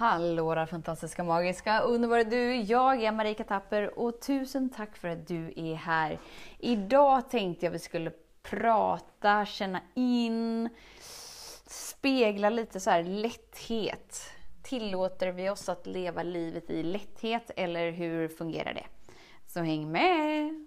Hallå där fantastiska, magiska, underbara du! Jag är Marika Tapper och tusen tack för att du är här. Idag tänkte jag vi skulle prata, känna in, spegla lite så här lätthet. Tillåter vi oss att leva livet i lätthet eller hur fungerar det? Så häng med!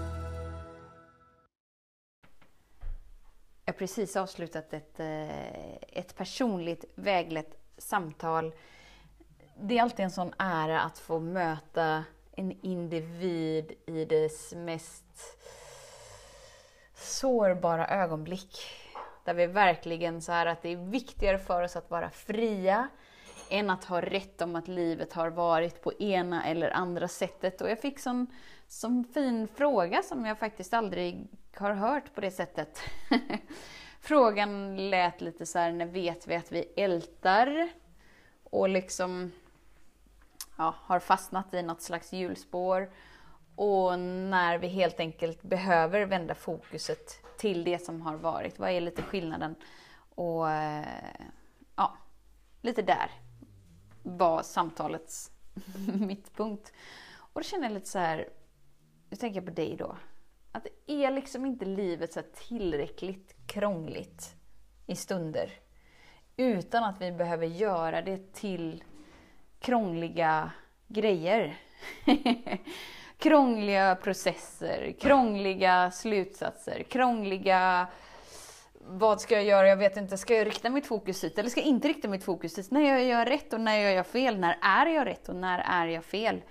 Jag har precis avslutat ett, eh, ett personligt väglett samtal. Det är alltid en sån ära att få möta en individ i dess mest sårbara ögonblick. Där vi verkligen så här att det är viktigare för oss att vara fria än att ha rätt om att livet har varit på ena eller andra sättet. Och jag fick sån, sån fin fråga som jag faktiskt aldrig har hört på det sättet. Frågan lät lite så här, när vet vi att vi ältar? Och liksom ja, har fastnat i något slags hjulspår. Och när vi helt enkelt behöver vända fokuset till det som har varit. Vad är lite skillnaden? Och eh, ja, lite där var samtalets mittpunkt. Och då känner jag lite så här, nu tänker jag på dig då. Att är liksom inte livet så tillräckligt krångligt i stunder? Utan att vi behöver göra det till krångliga grejer. krångliga processer, krångliga slutsatser, krångliga vad ska jag göra? Jag vet inte. Ska jag rikta mitt fokus hit eller ska jag inte rikta mitt fokus hit? När jag gör rätt och när jag gör fel? När är jag rätt och när är jag fel?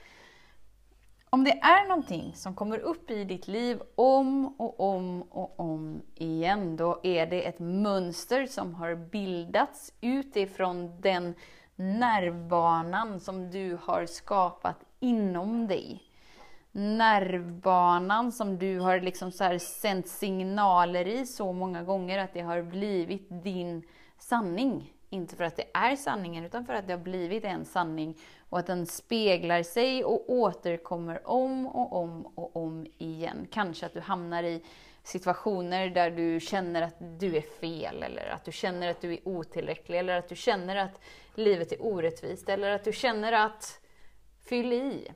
Om det är någonting som kommer upp i ditt liv om och om och om igen, då är det ett mönster som har bildats utifrån den nervbanan som du har skapat inom dig. Nervbanan som du har liksom så sänt signaler i så många gånger att det har blivit din sanning. Inte för att det är sanningen, utan för att det har blivit en sanning och att den speglar sig och återkommer om och om och om igen. Kanske att du hamnar i situationer där du känner att du är fel, eller att du känner att du är otillräcklig, eller att du känner att livet är orättvist, eller att du känner att fyll i.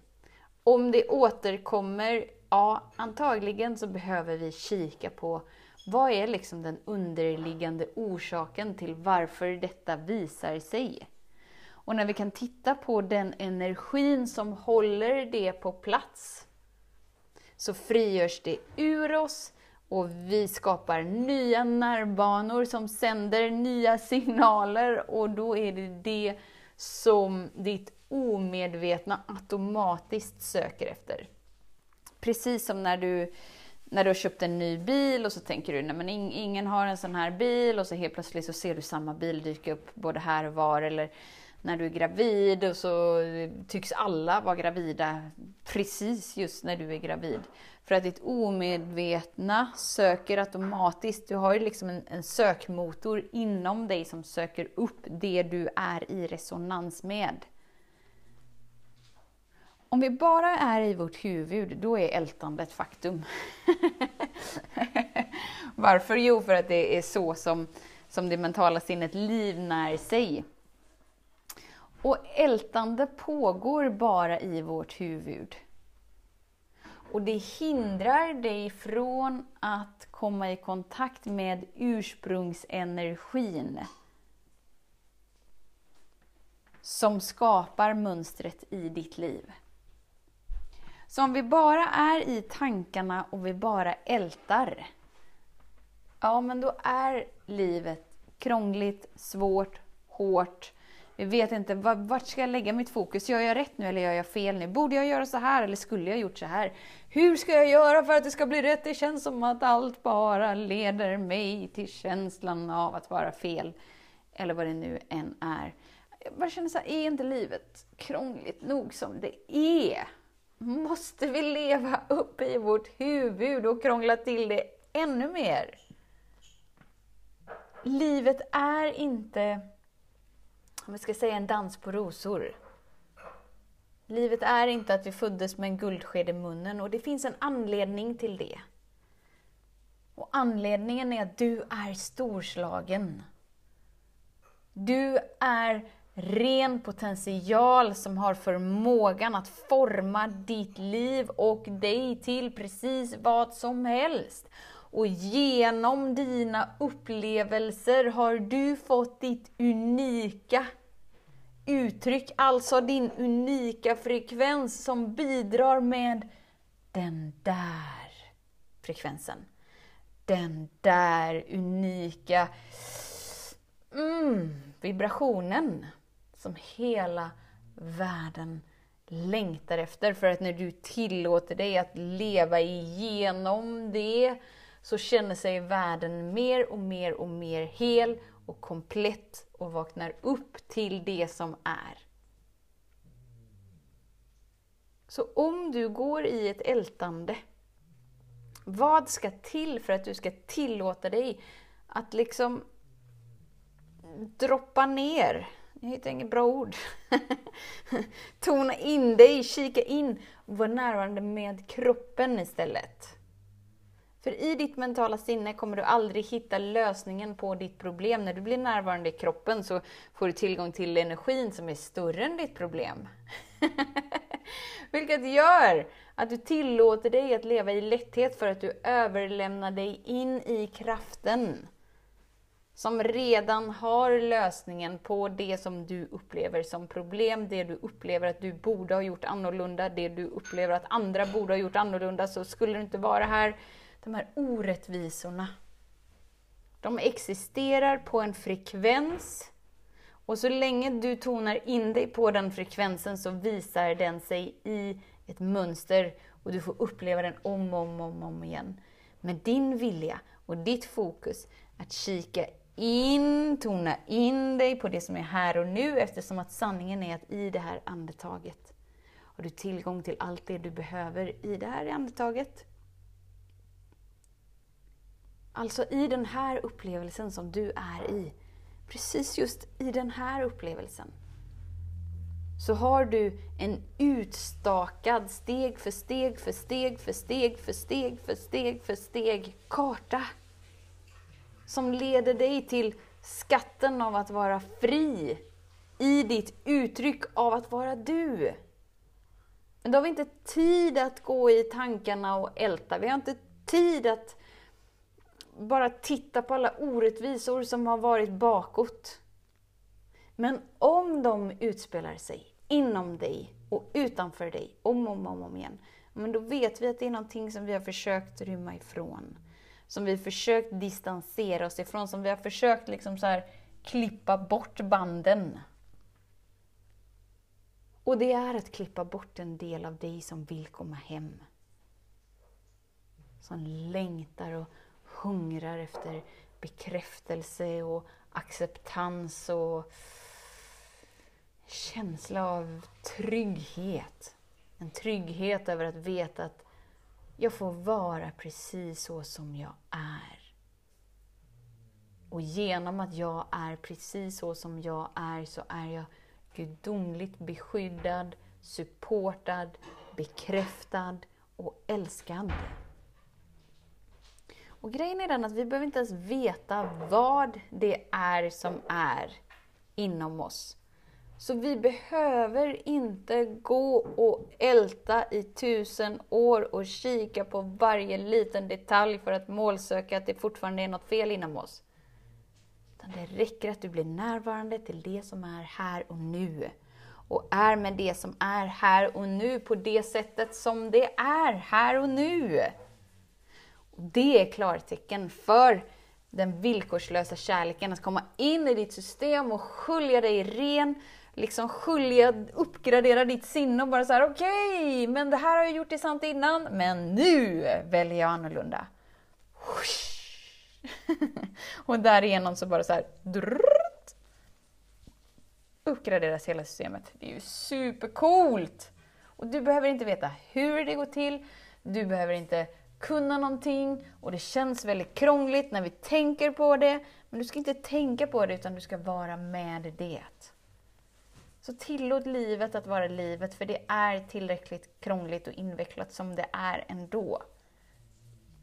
Om det återkommer, ja, antagligen så behöver vi kika på vad är liksom den underliggande orsaken till varför detta visar sig? Och när vi kan titta på den energin som håller det på plats, så frigörs det ur oss och vi skapar nya nervbanor som sänder nya signaler och då är det det som ditt omedvetna automatiskt söker efter. Precis som när du när du har köpt en ny bil och så tänker du, nej men ingen har en sån här bil och så helt plötsligt så ser du samma bil dyka upp både här och var eller när du är gravid och så tycks alla vara gravida precis just när du är gravid. För att ditt omedvetna söker automatiskt, du har ju liksom en, en sökmotor inom dig som söker upp det du är i resonans med. Om vi bara är i vårt huvud, då är ältandet faktum. Varför? Jo, för att det är så som, som det mentala sinnet livnär sig. Och ältande pågår bara i vårt huvud. Och det hindrar dig från att komma i kontakt med ursprungsenergin som skapar mönstret i ditt liv. Så om vi bara är i tankarna och vi bara ältar, ja men då är livet krångligt, svårt, hårt. Vi vet inte, vart ska jag lägga mitt fokus? Gör jag rätt nu eller gör jag fel nu? Borde jag göra så här eller skulle jag gjort så här? Hur ska jag göra för att det ska bli rätt? Det känns som att allt bara leder mig till känslan av att vara fel. Eller vad det nu än är. jag bara känner så här, är inte livet krångligt nog som det är? Måste vi leva upp i vårt huvud och krångla till det ännu mer? Livet är inte, om vi ska säga en dans på rosor. Livet är inte att vi föddes med en guldsked i munnen och det finns en anledning till det. Och anledningen är att du är storslagen. Du är ren potential som har förmågan att forma ditt liv och dig till precis vad som helst. Och genom dina upplevelser har du fått ditt unika uttryck, alltså din unika frekvens som bidrar med den där frekvensen. Den där unika mm, vibrationen som hela världen längtar efter. För att när du tillåter dig att leva igenom det så känner sig världen mer och mer och mer hel och komplett och vaknar upp till det som är. Så om du går i ett ältande, vad ska till för att du ska tillåta dig att liksom droppa ner? Jag hittar inget bra ord. Tona in dig, kika in och var närvarande med kroppen istället. För i ditt mentala sinne kommer du aldrig hitta lösningen på ditt problem. När du blir närvarande i kroppen så får du tillgång till energin som är större än ditt problem. Vilket gör att du tillåter dig att leva i lätthet för att du överlämnar dig in i kraften. Som redan har lösningen på det som du upplever som problem, det du upplever att du borde ha gjort annorlunda, det du upplever att andra borde ha gjort annorlunda, så skulle du inte vara här de här orättvisorna, de existerar på en frekvens och så länge du tonar in dig på den frekvensen så visar den sig i ett mönster och du får uppleva den om och om, om, om igen. Med din vilja och ditt fokus att kika in, tona in dig på det som är här och nu eftersom att sanningen är att i det här andetaget har du tillgång till allt det du behöver i det här andetaget. Alltså i den här upplevelsen som du är i, precis just i den här upplevelsen, så har du en utstakad steg för steg för steg för steg för steg för steg för steg karta. Som leder dig till skatten av att vara fri i ditt uttryck av att vara du. Men då har vi inte tid att gå i tankarna och älta. Vi har inte tid att bara titta på alla orättvisor som har varit bakåt. Men om de utspelar sig inom dig och utanför dig om och om, om, om igen, men då vet vi att det är någonting som vi har försökt rymma ifrån. Som vi har försökt distansera oss ifrån, som vi har försökt liksom så här klippa bort banden. Och det är att klippa bort en del av dig som vill komma hem. Som längtar och hungrar efter bekräftelse och acceptans och känsla av trygghet. En trygghet över att veta att jag får vara precis så som jag är. Och genom att jag är precis så som jag är så är jag gudomligt beskyddad, supportad, bekräftad och älskad. Och grejen är den att vi behöver inte ens veta vad det är som är inom oss. Så vi behöver inte gå och älta i tusen år och kika på varje liten detalj för att målsöka att det fortfarande är något fel inom oss. Utan det räcker att du blir närvarande till det som är här och nu. Och är med det som är här och nu på det sättet som det är här och nu. Det är klartecken för den villkorslösa kärleken, att komma in i ditt system och skölja dig ren, liksom skölja, uppgradera ditt sinne och bara så här: okej, okay, men det här har jag gjort i sant innan, men nu väljer jag annorlunda. och därigenom så bara så här, drrrt, uppgraderas hela systemet. Det är ju supercoolt! Och du behöver inte veta hur det går till, du behöver inte kunna någonting och det känns väldigt krångligt när vi tänker på det. Men du ska inte tänka på det utan du ska vara med det. Så tillåt livet att vara livet, för det är tillräckligt krångligt och invecklat som det är ändå.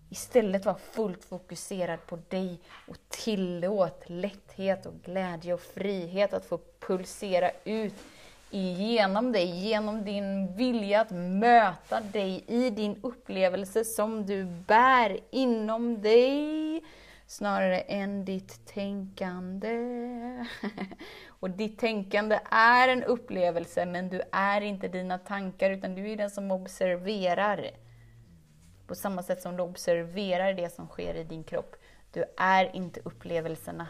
Istället var fullt fokuserad på dig och tillåt lätthet och glädje och frihet att få pulsera ut genom dig, genom din vilja att möta dig i din upplevelse som du bär inom dig snarare än ditt tänkande. Och ditt tänkande är en upplevelse, men du är inte dina tankar, utan du är den som observerar. På samma sätt som du observerar det som sker i din kropp. Du är inte upplevelserna.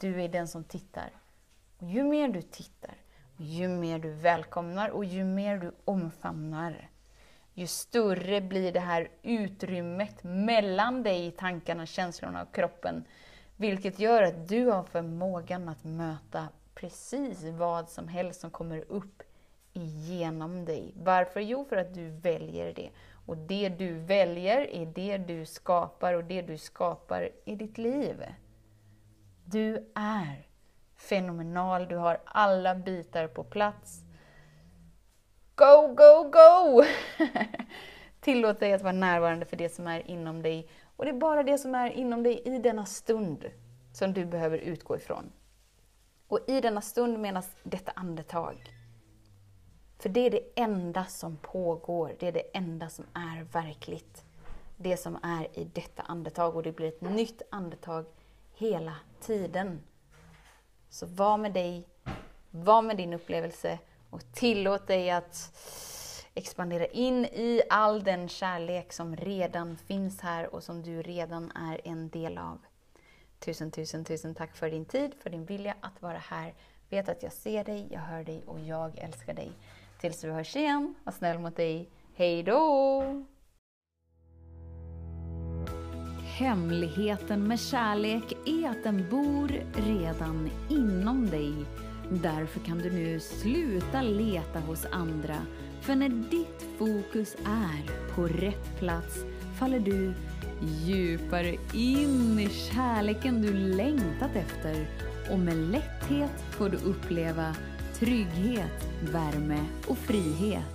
Du är den som tittar. Och ju mer du tittar, ju mer du välkomnar och ju mer du omfamnar, ju större blir det här utrymmet mellan dig, tankarna, känslorna och kroppen. Vilket gör att du har förmågan att möta precis vad som helst som kommer upp igenom dig. Varför? Jo, för att du väljer det. Och det du väljer är det du skapar och det du skapar i ditt liv. Du är fenomenal, du har alla bitar på plats. Go, go, go! Tillåt dig att vara närvarande för det som är inom dig. Och det är bara det som är inom dig i denna stund som du behöver utgå ifrån. Och i denna stund menas detta andetag. För det är det enda som pågår, det är det enda som är verkligt. Det som är i detta andetag och det blir ett nytt andetag hela tiden. Så var med dig, var med din upplevelse och tillåt dig att expandera in i all den kärlek som redan finns här och som du redan är en del av. Tusen, tusen, tusen tack för din tid, för din vilja att vara här. Vet att jag ser dig, jag hör dig och jag älskar dig. Tills vi hörs igen, var snäll mot dig. Hej då! Hemligheten med kärlek är att den bor redan inom dig. Därför kan du nu sluta leta hos andra. För när ditt fokus är på rätt plats faller du djupare in i kärleken du längtat efter och med lätthet får du uppleva trygghet, värme och frihet.